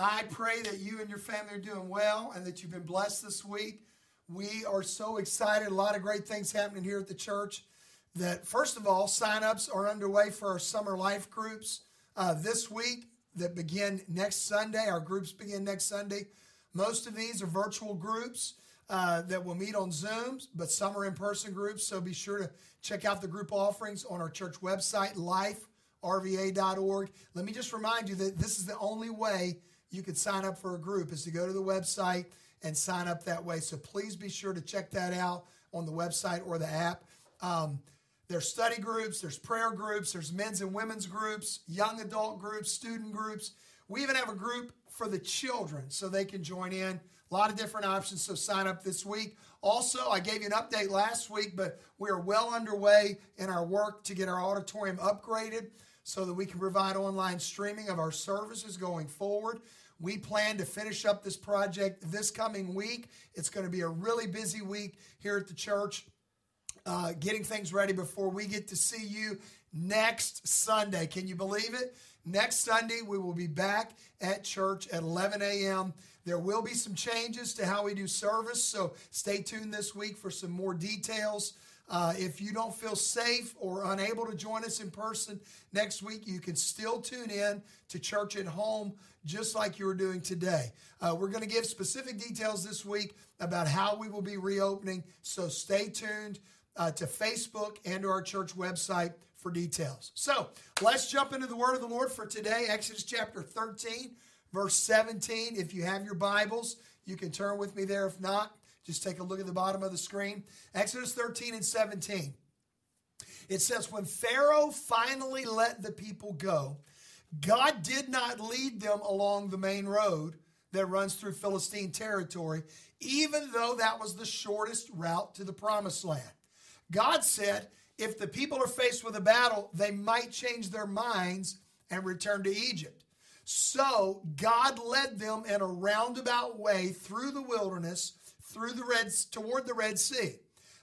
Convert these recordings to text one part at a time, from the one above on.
I pray that you and your family are doing well and that you've been blessed this week. We are so excited. A lot of great things happening here at the church. That, first of all, sign-ups are underway for our summer life groups uh, this week that begin next Sunday. Our groups begin next Sunday. Most of these are virtual groups uh, that will meet on Zooms, but some are in person groups. So be sure to check out the group offerings on our church website, liferva.org. Let me just remind you that this is the only way you can sign up for a group is to go to the website and sign up that way. So please be sure to check that out on the website or the app. Um, there's study groups, there's prayer groups, there's men's and women's groups, young adult groups, student groups. We even have a group for the children so they can join in. A lot of different options, so sign up this week. Also, I gave you an update last week, but we are well underway in our work to get our auditorium upgraded so that we can provide online streaming of our services going forward. We plan to finish up this project this coming week. It's going to be a really busy week here at the church, uh, getting things ready before we get to see you next Sunday. Can you believe it? Next Sunday, we will be back at church at 11 a.m. There will be some changes to how we do service, so stay tuned this week for some more details. Uh, if you don't feel safe or unable to join us in person next week, you can still tune in to Church at Home just like you were doing today. Uh, we're going to give specific details this week about how we will be reopening, so stay tuned uh, to Facebook and to our church website for details. So let's jump into the word of the Lord for today, Exodus chapter 13, verse 17. If you have your Bibles, you can turn with me there. If not, just take a look at the bottom of the screen. Exodus 13 and 17. It says, When Pharaoh finally let the people go, God did not lead them along the main road that runs through Philistine territory, even though that was the shortest route to the promised land. God said, if the people are faced with a battle, they might change their minds and return to Egypt. So God led them in a roundabout way through the wilderness through the Red toward the Red Sea.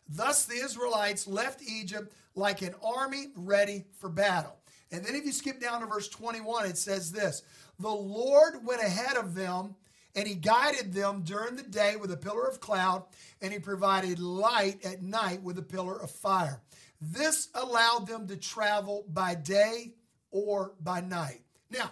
Thus the Israelites left Egypt like an army ready for battle. And then if you skip down to verse 21, it says this The Lord went ahead of them, and he guided them during the day with a pillar of cloud, and he provided light at night with a pillar of fire. This allowed them to travel by day or by night. Now,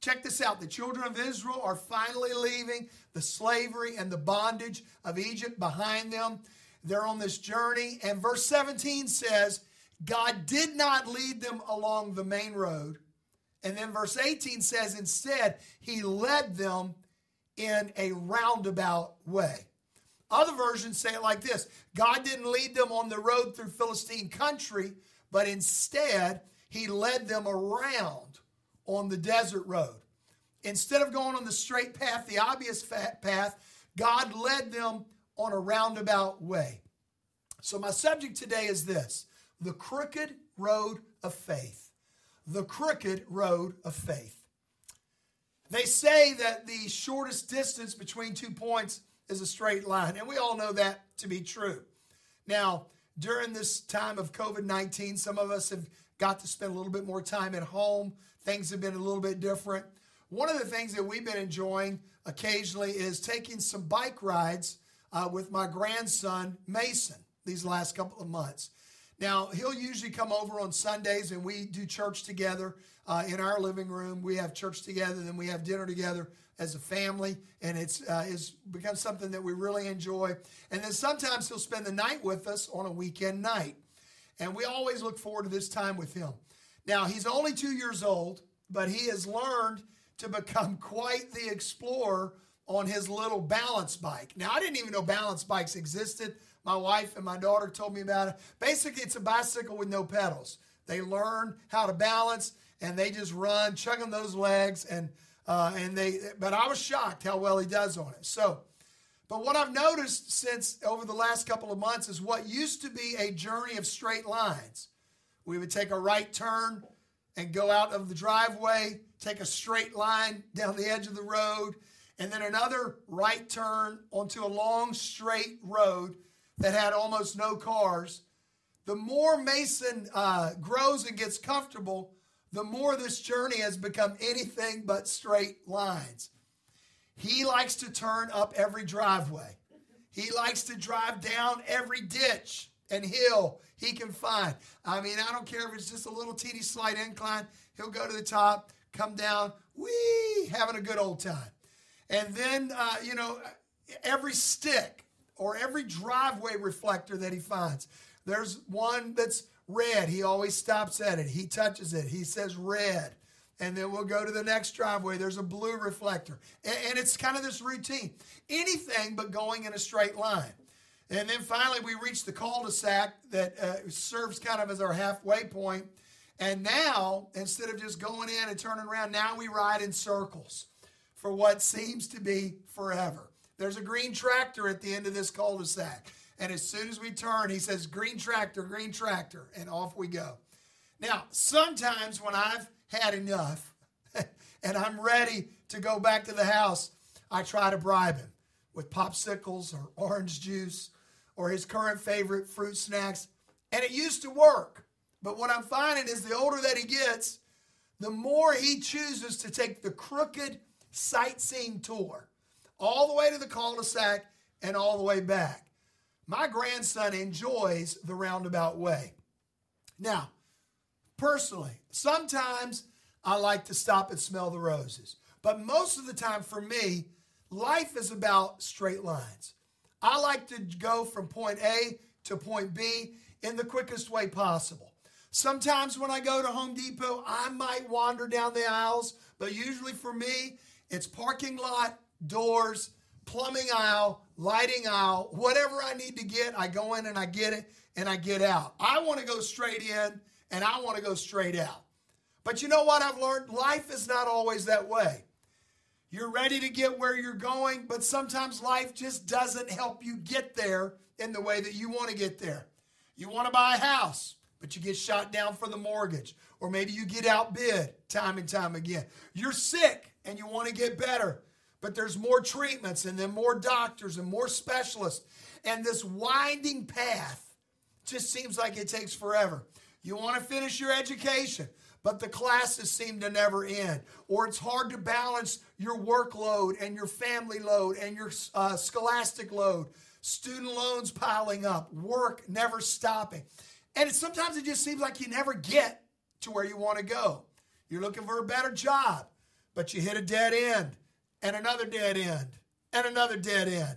Check this out. The children of Israel are finally leaving the slavery and the bondage of Egypt behind them. They're on this journey. And verse 17 says, God did not lead them along the main road. And then verse 18 says, instead, he led them in a roundabout way. Other versions say it like this God didn't lead them on the road through Philistine country, but instead, he led them around on the desert road. Instead of going on the straight path, the obvious path, God led them on a roundabout way. So, my subject today is this the crooked road of faith. The crooked road of faith. They say that the shortest distance between two points is a straight line, and we all know that to be true. Now, during this time of COVID 19, some of us have got to spend a little bit more time at home. Things have been a little bit different. One of the things that we've been enjoying occasionally is taking some bike rides uh, with my grandson, Mason, these last couple of months. Now, he'll usually come over on Sundays and we do church together uh, in our living room. We have church together, then we have dinner together as a family, and it's, uh, it's become something that we really enjoy. And then sometimes he'll spend the night with us on a weekend night. And we always look forward to this time with him. Now, he's only two years old, but he has learned to become quite the explorer on his little balance bike. Now, I didn't even know balance bikes existed. My wife and my daughter told me about it. Basically, it's a bicycle with no pedals. They learn how to balance and they just run, chugging those legs. And Uh, and they, but I was shocked how well he does on it. So, but what I've noticed since over the last couple of months is what used to be a journey of straight lines. We would take a right turn and go out of the driveway, take a straight line down the edge of the road, and then another right turn onto a long straight road that had almost no cars. The more Mason uh, grows and gets comfortable, the more this journey has become anything but straight lines. He likes to turn up every driveway. He likes to drive down every ditch and hill he can find. I mean, I don't care if it's just a little teeny slight incline. He'll go to the top, come down, wee, having a good old time. And then, uh, you know, every stick or every driveway reflector that he finds. There's one that's red. He always stops at it. He touches it. He says red and then we'll go to the next driveway. There's a blue reflector. And, it's kind of this routine. Anything but going in a straight line. And then finally, we reach the cul de sac that uh, serves kind of as our halfway point. And now, instead of just going in and turning around, now we ride in circles for what seems to be forever. There's a green tractor at the end of this cul de sac. And as soon as we turn, he says, Green tractor, green tractor. And off we go. Now, sometimes when I've had enough and I'm ready to go back to the house, I try to bribe him with popsicles or orange juice or his current favorite fruit snacks. And it used to work. But what I'm finding is the older that he gets, the more he chooses to take the crooked sightseeing tour all the way to the cul de sac and all the way back. My grandson enjoys the roundabout way. Now, personally, sometimes I like to stop and smell the roses. But most of the time for me, life is about straight lines. I like to go from point A to point B in the quickest way possible. Sometimes when I go to Home Depot, I might wander down the aisles, but usually for me, it's parking lot, doors, plumbing aisle, lighting aisle, whatever I need to get, I go in and I get it and I get out. I want to go straight in and I want to go straight out. But you know what I've learned? Life is not always that way. You're ready to get where you're going, but sometimes life just doesn't help you get there in the way that you want to get there. You want to buy a house, but you get shot down for the mortgage, or maybe you get outbid time and time again. You're sick and you want to get better, but there's more treatments and then more doctors and more specialists, and this winding path just seems like it takes forever. You want to finish your education, but the classes seem to never end. Or it's hard to balance your workload and your family load and your uh, scholastic load, student loans piling up, work never stopping. And it, sometimes it just seems like you never get to where you want to go. You're looking for a better job, but you hit a dead end and another dead end and another dead end.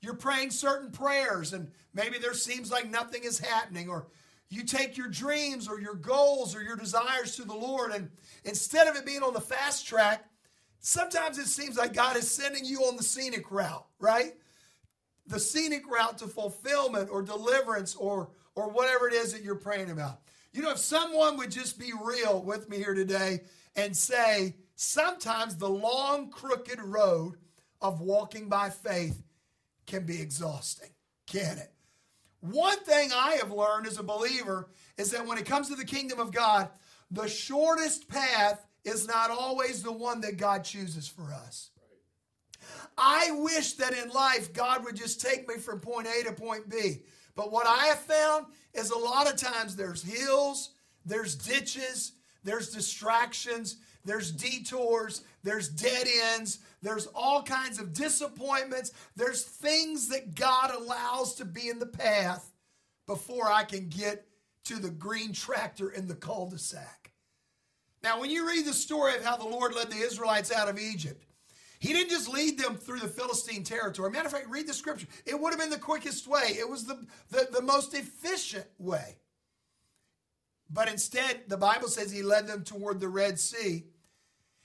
You're praying certain prayers, and maybe there seems like nothing is happening, or you take your dreams or your goals or your desires to the Lord, and instead of it being on the fast track, sometimes it seems like God is sending you on the scenic route, right? The scenic route to fulfillment or deliverance or or whatever it is that you're praying about. You know, if someone would just be real with me here today and say, sometimes the long, crooked road of walking by faith can be exhausting, can it? One thing I have learned as a believer is that when it comes to the kingdom of God, the shortest path is not always the one that God chooses for us. I wish that in life God would just take me from point A to point B. But what I have found is a lot of times there's hills, there's ditches, there's distractions, there's detours, there's dead ends, there's all kinds of disappointments, there's things that God allows to be in the path before I can get to the green tractor in the cul de sac. Now, when you read the story of how the Lord led the Israelites out of Egypt, he didn't just lead them through the Philistine territory. Matter of fact, read the scripture. It would have been the quickest way, it was the, the, the most efficient way. But instead, the Bible says he led them toward the Red Sea.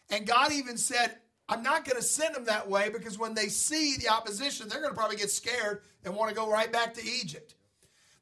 And God even said, I'm not going to send them that way because when they see the opposition, they're going to probably get scared and want to go right back to Egypt.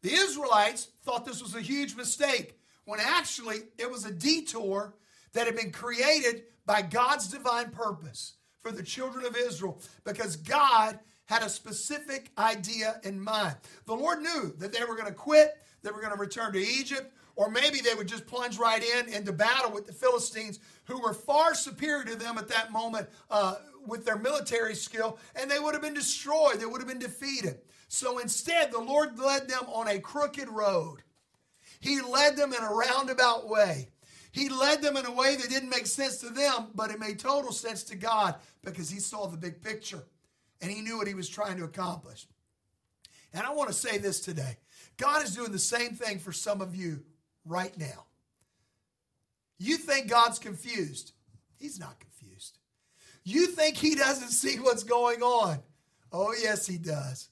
The Israelites thought this was a huge mistake when actually it was a detour that had been created by God's divine purpose for the children of Israel because God had a specific idea in mind. The Lord knew that they were going to quit, they were going to return to Egypt, or maybe they would just plunge right in into battle with the Philistines, who were far superior to them at that moment uh, with their military skill, and they would have been destroyed, they would have been defeated. So instead, the Lord led them on a crooked road. He led them in a roundabout way. He led them in a way that didn't make sense to them, but it made total sense to God because He saw the big picture and He knew what He was trying to accomplish. And I want to say this today God is doing the same thing for some of you right now. You think God's confused, He's not confused. You think He doesn't see what's going on. Oh, yes, He does.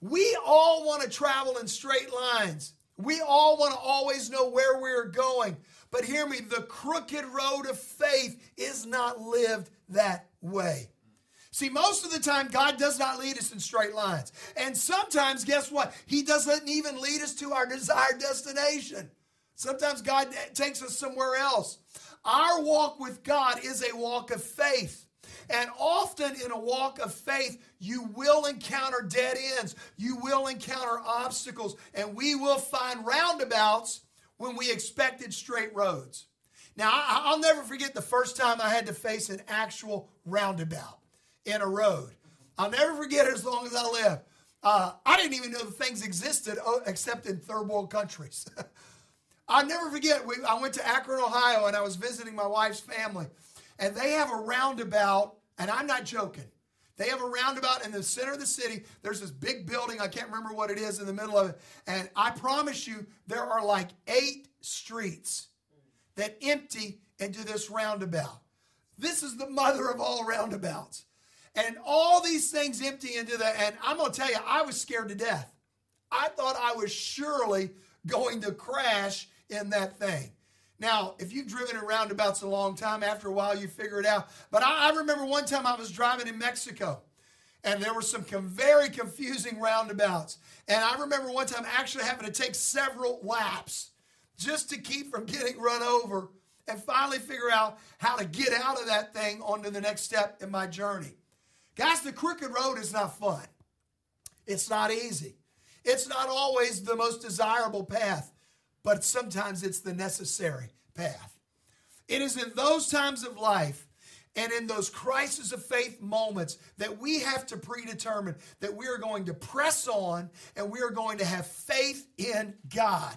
We all want to travel in straight lines. We all want to always know where we're going. But hear me, the crooked road of faith is not lived that way. See, most of the time, God does not lead us in straight lines. And sometimes, guess what? He doesn't even lead us to our desired destination. Sometimes God takes us somewhere else. Our walk with God is a walk of faith. And often in a walk of faith, you will encounter dead ends, you will encounter obstacles, and we will find roundabouts when we expected straight roads. Now, I'll never forget the first time I had to face an actual roundabout in a road. I'll never forget it as long as I live. Uh, I didn't even know the things existed uh, except in third world countries. I'll never forget, we, I went to Akron, Ohio, and I was visiting my wife's family. And they have a roundabout, and I'm not joking. They have a roundabout in the center of the city. There's this big building. I can't remember what it is in the middle of it. And I promise you, there are like eight streets that empty into this roundabout. This is the mother of all roundabouts. And all these things empty into that. And I'm going to tell you, I was scared to death. I thought I was surely going to crash in that thing. Now, if you've driven in roundabouts a long time, after a while you figure it out. But I, I remember one time I was driving in Mexico and there were some com- very confusing roundabouts. And I remember one time actually having to take several laps just to keep from getting run over and finally figure out how to get out of that thing onto the next step in my journey. Guys, the crooked road is not fun. It's not easy. It's not always the most desirable path, but sometimes it's the necessary path. It is in those times of life and in those crisis of faith moments that we have to predetermine that we are going to press on and we are going to have faith in God.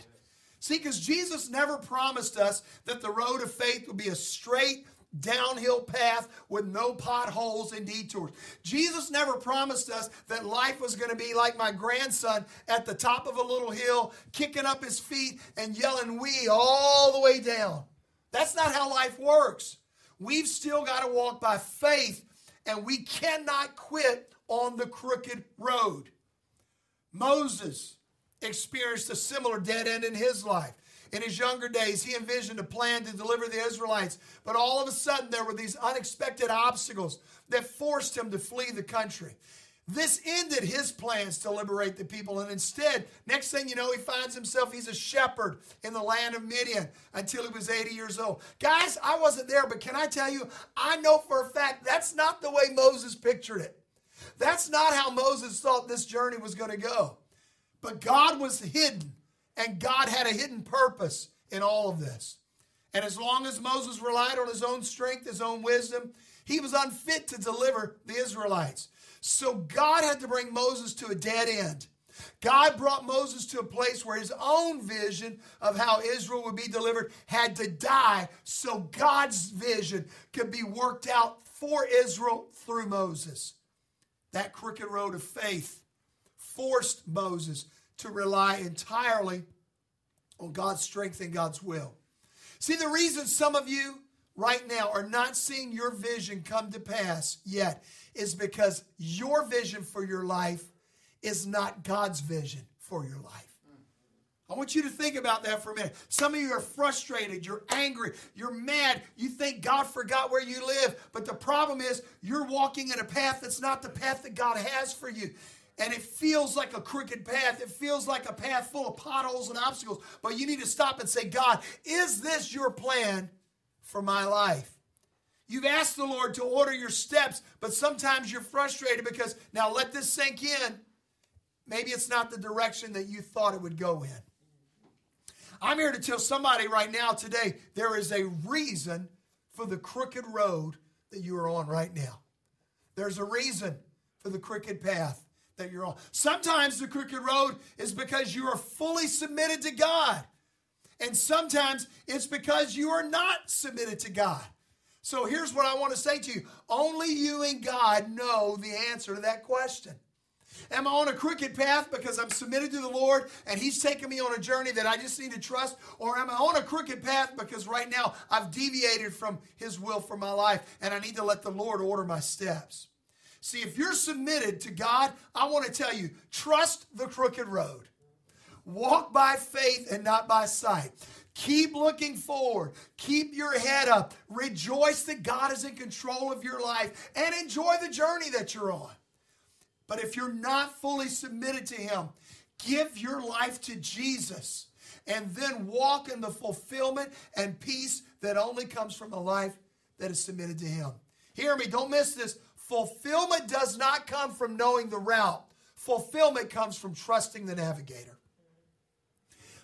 See, because Jesus never promised us that the road of faith would be a straight, downhill path with no potholes and detours. Jesus never promised us that life was going to be like my grandson at the top of a little hill, kicking up his feet and yelling "we" all the way down. That's not how life works. We've still got to walk by faith, and we cannot quit on the crooked road. Moses experienced a similar dead end in his life. In his younger days, he envisioned a plan to deliver the Israelites, but all of a sudden there were these unexpected obstacles that forced him to flee the country. This ended his plans to liberate the people, and instead, next thing you know, he finds himself, he's a shepherd in the land of Midian until he was 80 years old. Guys, I wasn't there, but can I tell you, I know for a fact that's not the way Moses pictured it. That's not how Moses thought this journey was going to go. But God was hidden and God had a hidden purpose in all of this. And as long as Moses relied on his own strength, his own wisdom, he was unfit to deliver the Israelites. So God had to bring Moses to a dead end. God brought Moses to a place where his own vision of how Israel would be delivered had to die so God's vision could be worked out for Israel through Moses. That crooked road of faith forced Moses to rely entirely on God's strength and God's will. See, the reason some of you right now are not seeing your vision come to pass yet is because your vision for your life is not God's vision for your life. I want you to think about that for a minute. Some of you are frustrated, you're angry, you're mad, you think God forgot where you live, but the problem is you're walking in a path that's not the path that God has for you and it feels like a crooked path. It feels like a path full of potholes and obstacles. But you need to stop and say, God, is this your plan for my life. You've asked the Lord to order your steps, but sometimes you're frustrated because now let this sink in. Maybe it's not the direction that you thought it would go in. I'm here to tell somebody right now today there is a reason for the crooked road that you are on right now. There's a reason for the crooked path that you're on. Sometimes the crooked road is because you are fully submitted to God. And sometimes it's because you are not submitted to God. So here's what I want to say to you only you and God know the answer to that question. Am I on a crooked path because I'm submitted to the Lord and He's taking me on a journey that I just need to trust? Or am I on a crooked path because right now I've deviated from His will for my life and I need to let the Lord order my steps? See, if you're submitted to God, I want to tell you trust the crooked road. Walk by faith and not by sight. Keep looking forward. Keep your head up. Rejoice that God is in control of your life and enjoy the journey that you're on. But if you're not fully submitted to Him, give your life to Jesus and then walk in the fulfillment and peace that only comes from a life that is submitted to Him. Hear me, don't miss this. Fulfillment does not come from knowing the route, fulfillment comes from trusting the navigator.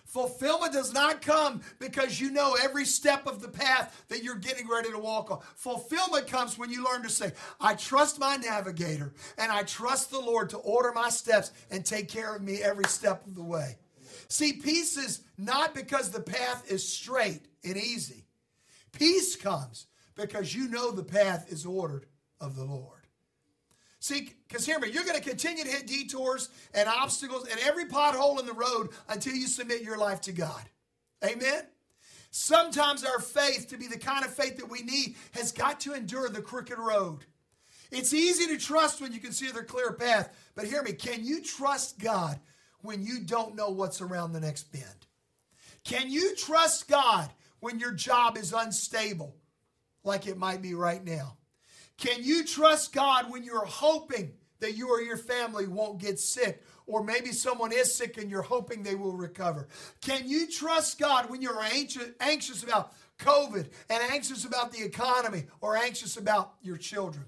Fulfillment does not come because you know every step of the path that you're getting ready to walk on. Fulfillment comes when you learn to say, I trust my navigator and I trust the Lord to order my steps and take care of me every step of the way. See, peace is not because the path is straight and easy. Peace comes because you know the path is ordered of the Lord. See, because hear me, you're going to continue to hit detours and obstacles and every pothole in the road until you submit your life to God. Amen? Sometimes our faith, to be the kind of faith that we need, has got to endure the crooked road. It's easy to trust when you can see the clear path, but hear me, can you trust God when you don't know what's around the next bend? Can you trust God when your job is unstable, like it might be right now? Can you trust God when you're hoping that you or your family won't get sick? Or maybe someone is sick and you're hoping they will recover. Can you trust God when you're anxious, about COVID and anxious about the economy or anxious about your children?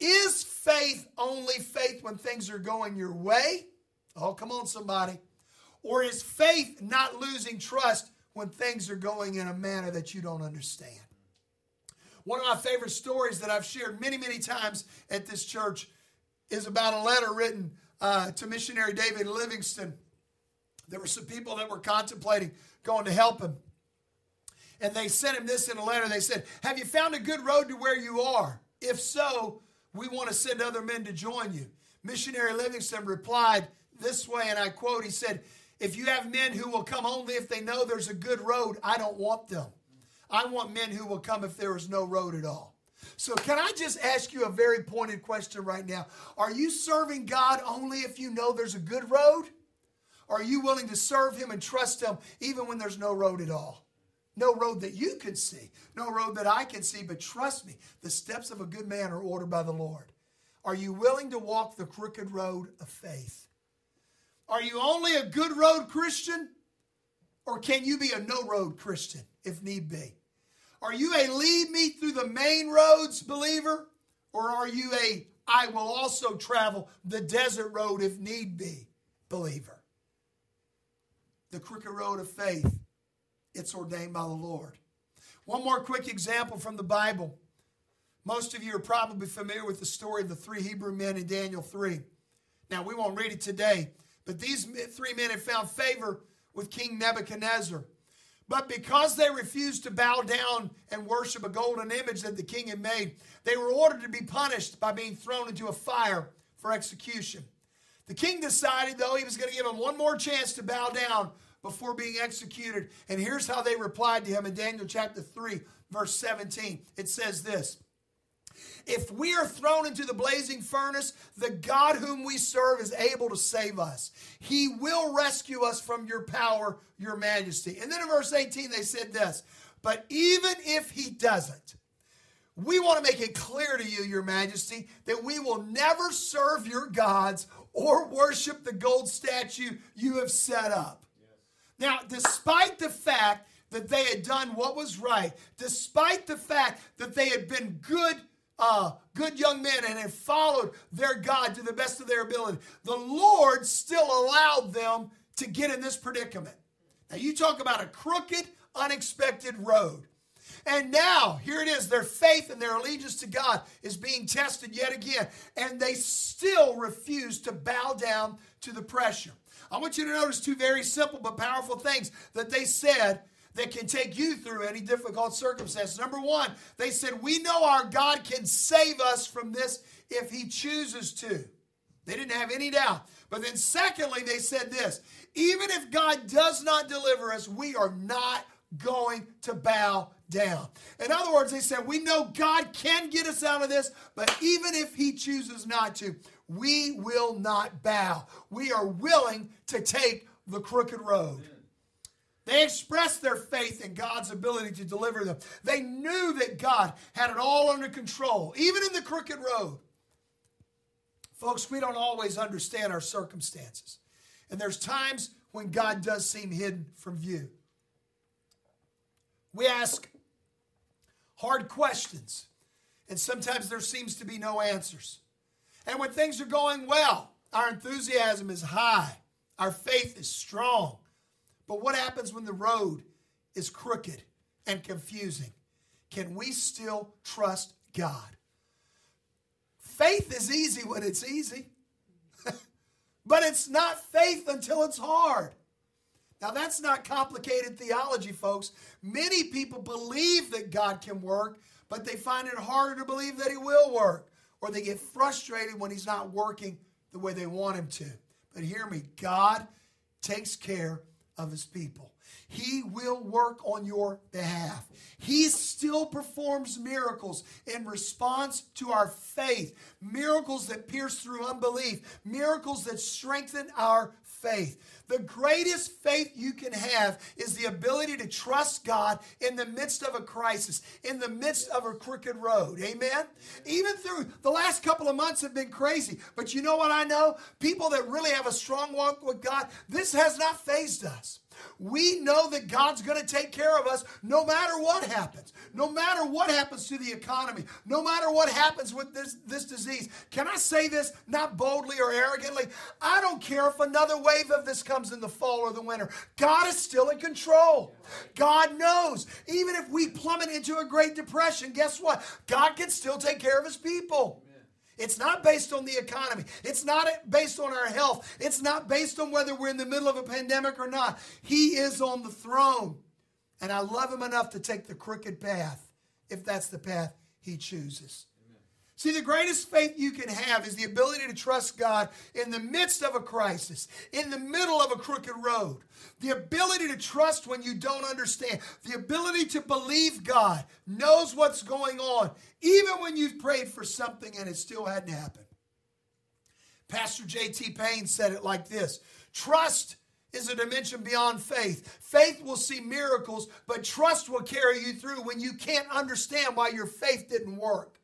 Is faith only faith when things are going your way? Oh, come on, somebody. Or is faith not losing trust when things are going in a manner that you don't understand? One of my favorite stories that I've shared many, many times at this church is about a letter written uh, to missionary David Livingstone. There were some people that were contemplating going to help him. And they sent him this in a letter. They said, Have you found a good road to where you are? If so, we want to send other men to join you. Missionary Livingstone replied this way, and I quote He said, If you have men who will come only if they know there's a good road, I don't want them. I want men who will come if there is no road at all. So, can I just ask you a very pointed question right now? Are you serving God only if you know there's a good road? Are you willing to serve Him and trust Him even when there's no road at all? No road that you can see, no road that I can see, but trust me, the steps of a good man are ordered by the Lord. Are you willing to walk the crooked road of faith? Are you only a good road Christian? Or can you be a no road Christian if need be? Are you a lead me through the main roads believer? Or are you a I will also travel the desert road if need be believer? The crooked road of faith, it's ordained by the Lord. One more quick example from the Bible. Most of you are probably familiar with the story of the three Hebrew men in Daniel 3. Now, we won't read it today, but these three men had found favor with King Nebuchadnezzar. But because they refused to bow down and worship a golden image that the king had made, they were ordered to be punished by being thrown into a fire for execution. The king decided, though, he was going to give them one more chance to bow down before being executed. And here's how they replied to him in Daniel chapter 3, verse 17. It says this if we are thrown into the blazing furnace, the God whom we serve is able to save us. He will rescue us from your power, your majesty. And then in verse 18, they said this But even if he doesn't, we want to make it clear to you, your majesty, that we will never serve your gods or worship the gold statue you have set up. Now, despite the fact that they had done what was right, despite the fact that they had been good uh, good young men and had followed their God to the best of their ability, the Lord still allowed them to get in this predicament. Now, you talk about a crooked, unexpected road. And now, here it is their faith and their allegiance to God is being tested yet again. And they still refuse to bow down to the pressure. I want you to notice two very simple but powerful things that they said that can take you through any difficult circumstance. Number one, they said, We know our God can save us from this if He chooses to. They didn't have any doubt. But then, secondly, they said this even if God does not deliver us, we are not going to bow down. In other words, they said, We know God can get us out of this, but even if He chooses not to, we will not bow. We are willing to take the crooked road. They expressed their faith in God's ability to deliver them. They knew that God had it all under control, even in the crooked road. Folks, we don't always understand our circumstances. And there's times when God does seem hidden from view. We ask hard questions, and sometimes there seems to be no answers. And when things are going well, our enthusiasm is high, our faith is strong. But what happens when the road is crooked and confusing? Can we still trust God? Faith is easy when it's easy, but it's not faith until it's hard. Now, that's not complicated theology, folks. Many people believe that God can work, but they find it harder to believe that He will work, or they get frustrated when He's not working the way they want Him to. But hear me God takes care of his people. He will work on your behalf. He still performs miracles in response to our faith, miracles that pierce through unbelief, miracles that strengthen our faith. The greatest faith you can have is the ability to trust God in the midst of a crisis, in the midst of a crooked road. Amen? Even through the last couple of months have been crazy. But you know what I know? People that really have a strong walk with God, this has not phased us. We know that God's going to take care of us no matter what happens, no matter what happens to the economy, no matter what happens with this, this disease. Can I say this not boldly or arrogantly? I don't care if another wave of this comes in the fall or the winter. God is still in control. God knows. Even if we plummet into a Great Depression, guess what? God can still take care of his people. It's not based on the economy. It's not based on our health. It's not based on whether we're in the middle of a pandemic or not. He is on the throne. And I love him enough to take the crooked path if that's the path he chooses. See, the greatest faith you can have is the ability to trust God in the midst of a crisis, in the middle of a crooked road. The ability to trust when you don't understand. The ability to believe God knows what's going on, even when you've prayed for something and it still hadn't happened. Pastor J.T. Payne said it like this Trust is a dimension beyond faith. Faith will see miracles, but trust will carry you through when you can't understand why your faith didn't work.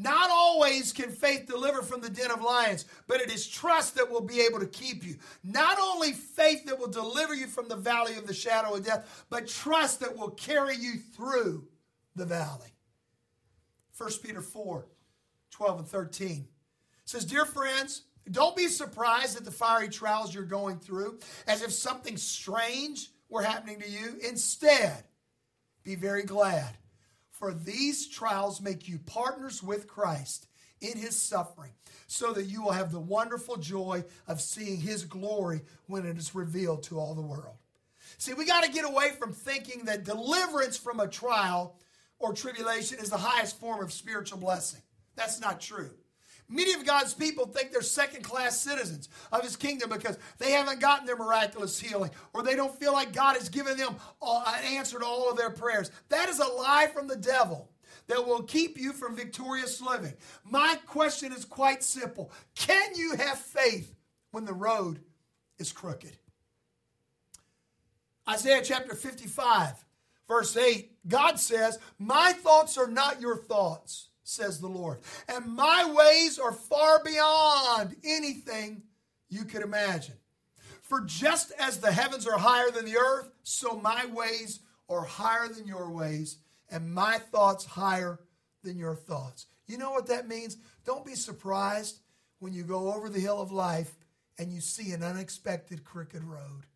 Not always can faith deliver from the den of lions, but it is trust that will be able to keep you. Not only faith that will deliver you from the valley of the shadow of death, but trust that will carry you through the valley. 1 Peter 4 12 and 13 says, Dear friends, don't be surprised at the fiery trials you're going through as if something strange were happening to you. Instead, be very glad for these trials make you partners with Christ in his suffering, so that you will have the wonderful joy of seeing his glory when it is revealed to all the world. See, we got to get away from thinking that deliverance from a trial or tribulation is the highest form of spiritual blessing. That's not true. Many of God's people think they're second class citizens of his kingdom because they haven't gotten their miraculous healing or they don't feel like God has given them an answer to all of their prayers. That is a lie from the devil that will keep you from victorious living. My question is quite simple Can you have faith when the road is crooked? Isaiah chapter 55, verse 8, God says, My thoughts are not your thoughts says the Lord. And my ways are far beyond anything you could imagine. For just as the heavens are higher than the earth, so my ways are higher than your ways, and my thoughts higher than your thoughts. You know what that means? Don't be surprised when you go over the hill of life and you see an unexpected crooked road.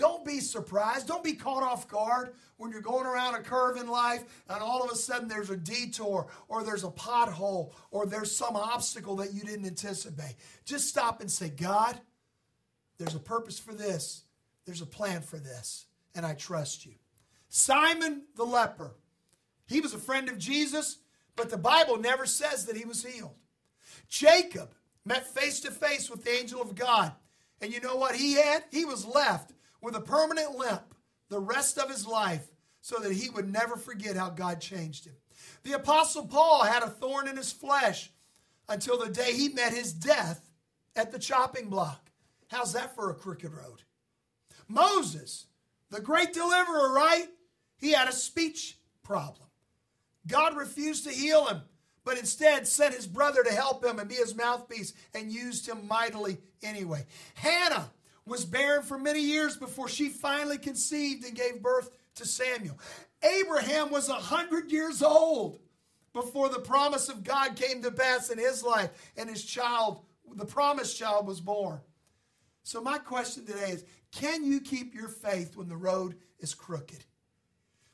Don't be surprised. Don't be caught off guard when you're going around a curve in life and all of a sudden there's a detour or there's a pothole or there's some obstacle that you didn't anticipate. Just stop and say, God, there's a purpose for this, there's a plan for this, and I trust you. Simon the leper, he was a friend of Jesus, but the Bible never says that he was healed. Jacob met face to face with the angel of God. And you know what he had? He was left with a permanent limp the rest of his life so that he would never forget how God changed him. The Apostle Paul had a thorn in his flesh until the day he met his death at the chopping block. How's that for a crooked road? Moses, the great deliverer, right? He had a speech problem. God refused to heal him, but instead sent his brother to help him and be his mouthpiece and used him mightily anyway. Hannah was barren for many years before she finally conceived and gave birth to Samuel. Abraham was a hundred years old before the promise of God came to pass in his life and his child, the promised child, was born. So, my question today is can you keep your faith when the road is crooked?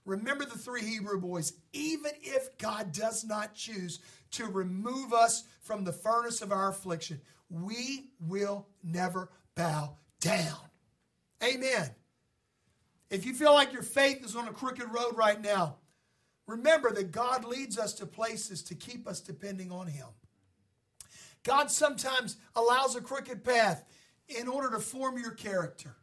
Remember the three Hebrew boys. Even if God does not choose to remove us from the furnace of our affliction, we will never bow down. Amen. If you feel like your faith is on a crooked road right now, remember that God leads us to places to keep us depending on Him. God sometimes allows a crooked path in order to form your character,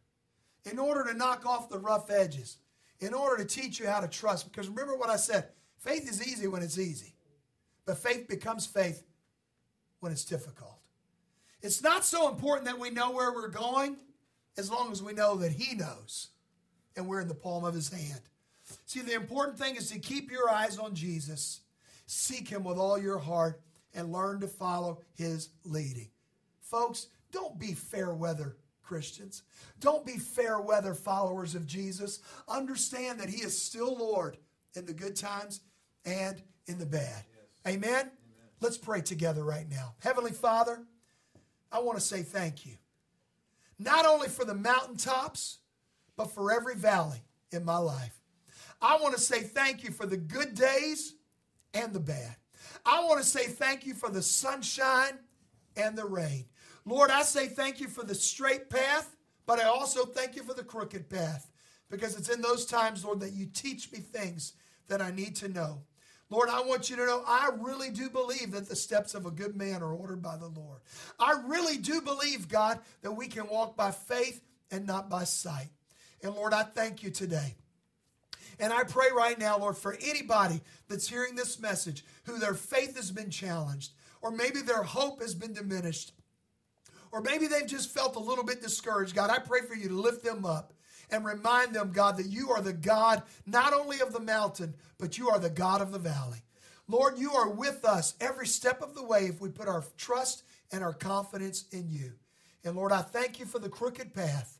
in order to knock off the rough edges, in order to teach you how to trust. Because remember what I said faith is easy when it's easy, but faith becomes faith when it's difficult. It's not so important that we know where we're going as long as we know that He knows and we're in the palm of His hand. See, the important thing is to keep your eyes on Jesus, seek Him with all your heart, and learn to follow His leading. Folks, don't be fair weather Christians. Don't be fair weather followers of Jesus. Understand that He is still Lord in the good times and in the bad. Yes. Amen? Amen? Let's pray together right now. Heavenly Father, I want to say thank you. Not only for the mountaintops, but for every valley in my life. I want to say thank you for the good days and the bad. I want to say thank you for the sunshine and the rain. Lord, I say thank you for the straight path, but I also thank you for the crooked path because it's in those times, Lord, that you teach me things that I need to know. Lord, I want you to know I really do believe that the steps of a good man are ordered by the Lord. I really do believe, God, that we can walk by faith and not by sight. And Lord, I thank you today. And I pray right now, Lord, for anybody that's hearing this message who their faith has been challenged, or maybe their hope has been diminished, or maybe they've just felt a little bit discouraged. God, I pray for you to lift them up and remind them, God, that you are the God not only of the mountain, but you are the God of the valley. Lord, you are with us every step of the way if we put our trust and our confidence in you. And Lord, I thank you for the crooked path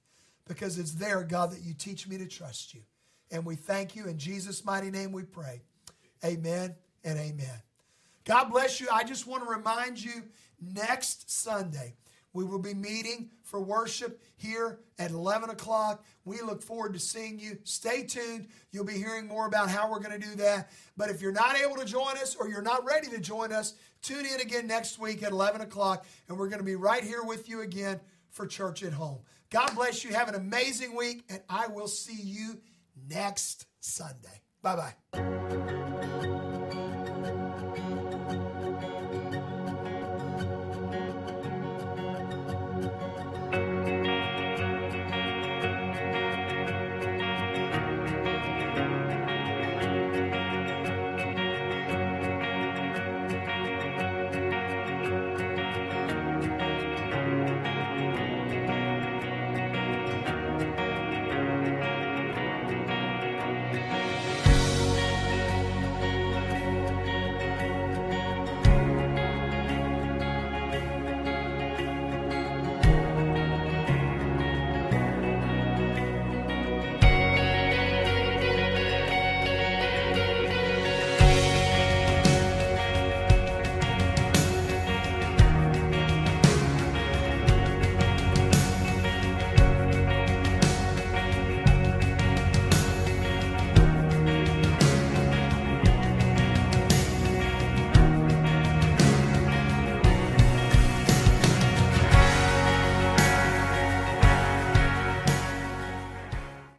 because it's there, God, that you teach me to trust you. And we thank you. In Jesus' mighty name we pray. Amen and amen. God bless you. I just want to remind you next Sunday, we will be meeting for worship here at 11 o'clock. We look forward to seeing you. Stay tuned. You'll be hearing more about how we're going to do that. But if you're not able to join us or you're not ready to join us, tune in again next week at 11 o'clock, and we're going to be right here with you again for Church at Home. God bless you. Have an amazing week, and I will see you next Sunday. Bye bye.